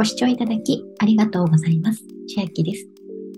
ご視聴いただきありがとうございます。千秋です。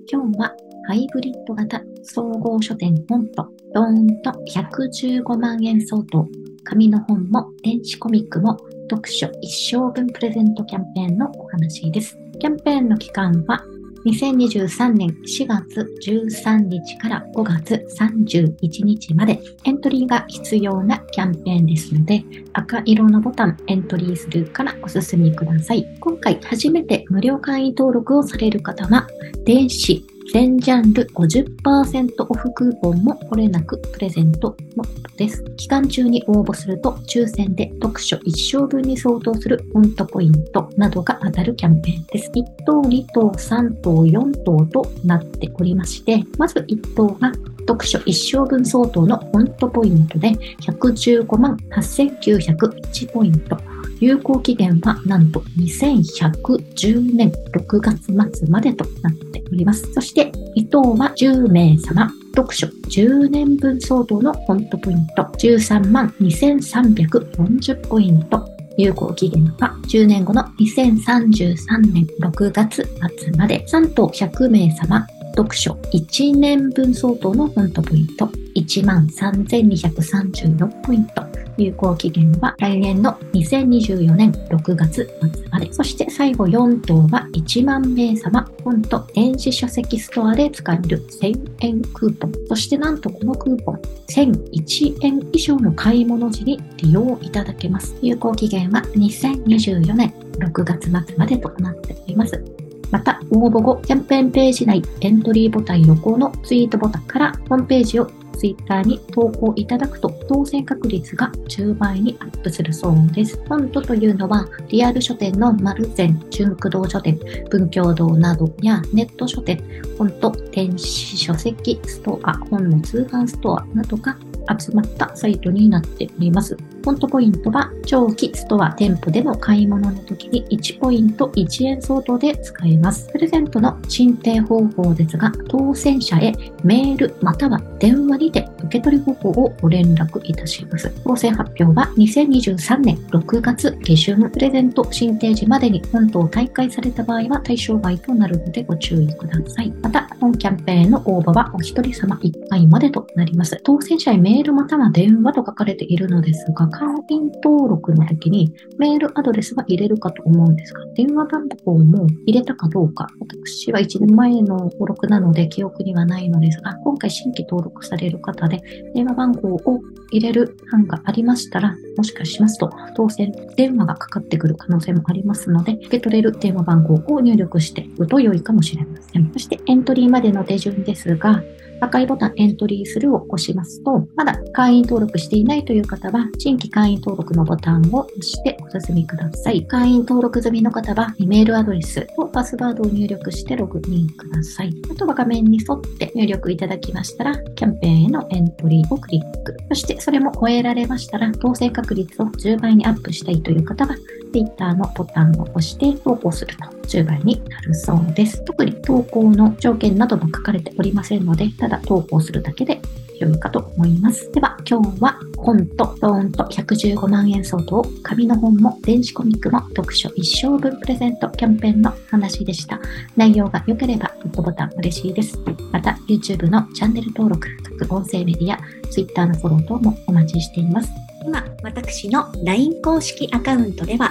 今日はハイブリッド型総合書店本とドーンと115万円相当、紙の本も電子コミックも読書一生分プレゼントキャンペーンのお話です。キャンペーンの期間は2023年4月13日から5月31日までエントリーが必要なキャンペーンですので赤色のボタンエントリーするからお進みください。今回初めて無料会員登録をされる方は電子全ジャンル50%オフクーポンもこれなくプレゼントのことです。期間中に応募すると抽選で読書1生分に相当するフォントポイントなどが当たるキャンペーンです。1等、2等、3等、4等となっておりまして、まず1等が読書1生分相当のフォントポイントで115万8901ポイント。有効期限はなんと2110年6月末までとなっております。そして、伊藤は10名様、読書。10年分相当のフォントポイント。13万2340ポイント。有効期限は10年後の2033年6月末まで。3等100名様。読書。1年分相当のフォントポイント。1万3236ポイント。有効期限は来年の2024年6月末まで。そして最後4等は1万名様、本と電子書籍ストアで使える1000円クーポン。そしてなんとこのクーポン、1001円以上の買い物時に利用いただけます。有効期限は2024年6月末までとなっております。また、応募後、キャンペーンページ内エントリーボタン横のツイートボタンからホームページをツイッターに投稿いただくと当選確率が10倍にアップするそうです。フォントというのはリアル書店の丸善、純駆動書店、文教堂などやネット書店、フォント、電子書籍ストア、本の通販ストアなどが集まったサイトになっております。フォントポイントは長期ストア店舗での買い物の時に1ポイント1円相当で使えます。プレゼントの申請方法ですが、当選者へメールまたは電話にて受け取り方法をご連絡いたします。当選発表は2023年6月下旬プレゼント申請時までに本当大会された場合は対象外となるのでご注意ください。また、本キャンペーンの応募はお一人様1回までとなります。当選者へメールールまたは電話と書かれているのですが、会員登録の時にメールアドレスは入れるかと思うんですが、電話番号も入れたかどうか、私は1年前の登録なので記憶にはないのですが、今回新規登録される方で電話番号を入れる班がありましたら、もしかしますと当選電話がかかってくる可能性もありますので、受け取れる電話番号を入力しておくと良いかもしれません。そしてエントリーまでの手順ですが、赤いボタンエントリーするを押しますと、まだ会員登録していないという方は、新規会員登録のボタンを押してお進みください。会員登録済みの方は、メールアドレスとパスワードを入力してログインください。あとは画面に沿って入力いただきましたら、キャンペーンへのエントリーをクリック。そしてそれも終えられましたら、当選確率を10倍にアップしたいという方は、Twitter のボタンを押して投稿すると10倍になるそうです。特に投稿の条件なども書かれておりませんので、ただ投稿するだけで良いかと思います。では今日は本とドーンと115万円相当、紙の本も電子コミックも読書一生分プレゼントキャンペーンの話でした。内容が良ければグッドボタン嬉しいです。また YouTube のチャンネル登録、各音声メディア、Twitter のフォロー等もお待ちしています。今、私の LINE 公式アカウントでは、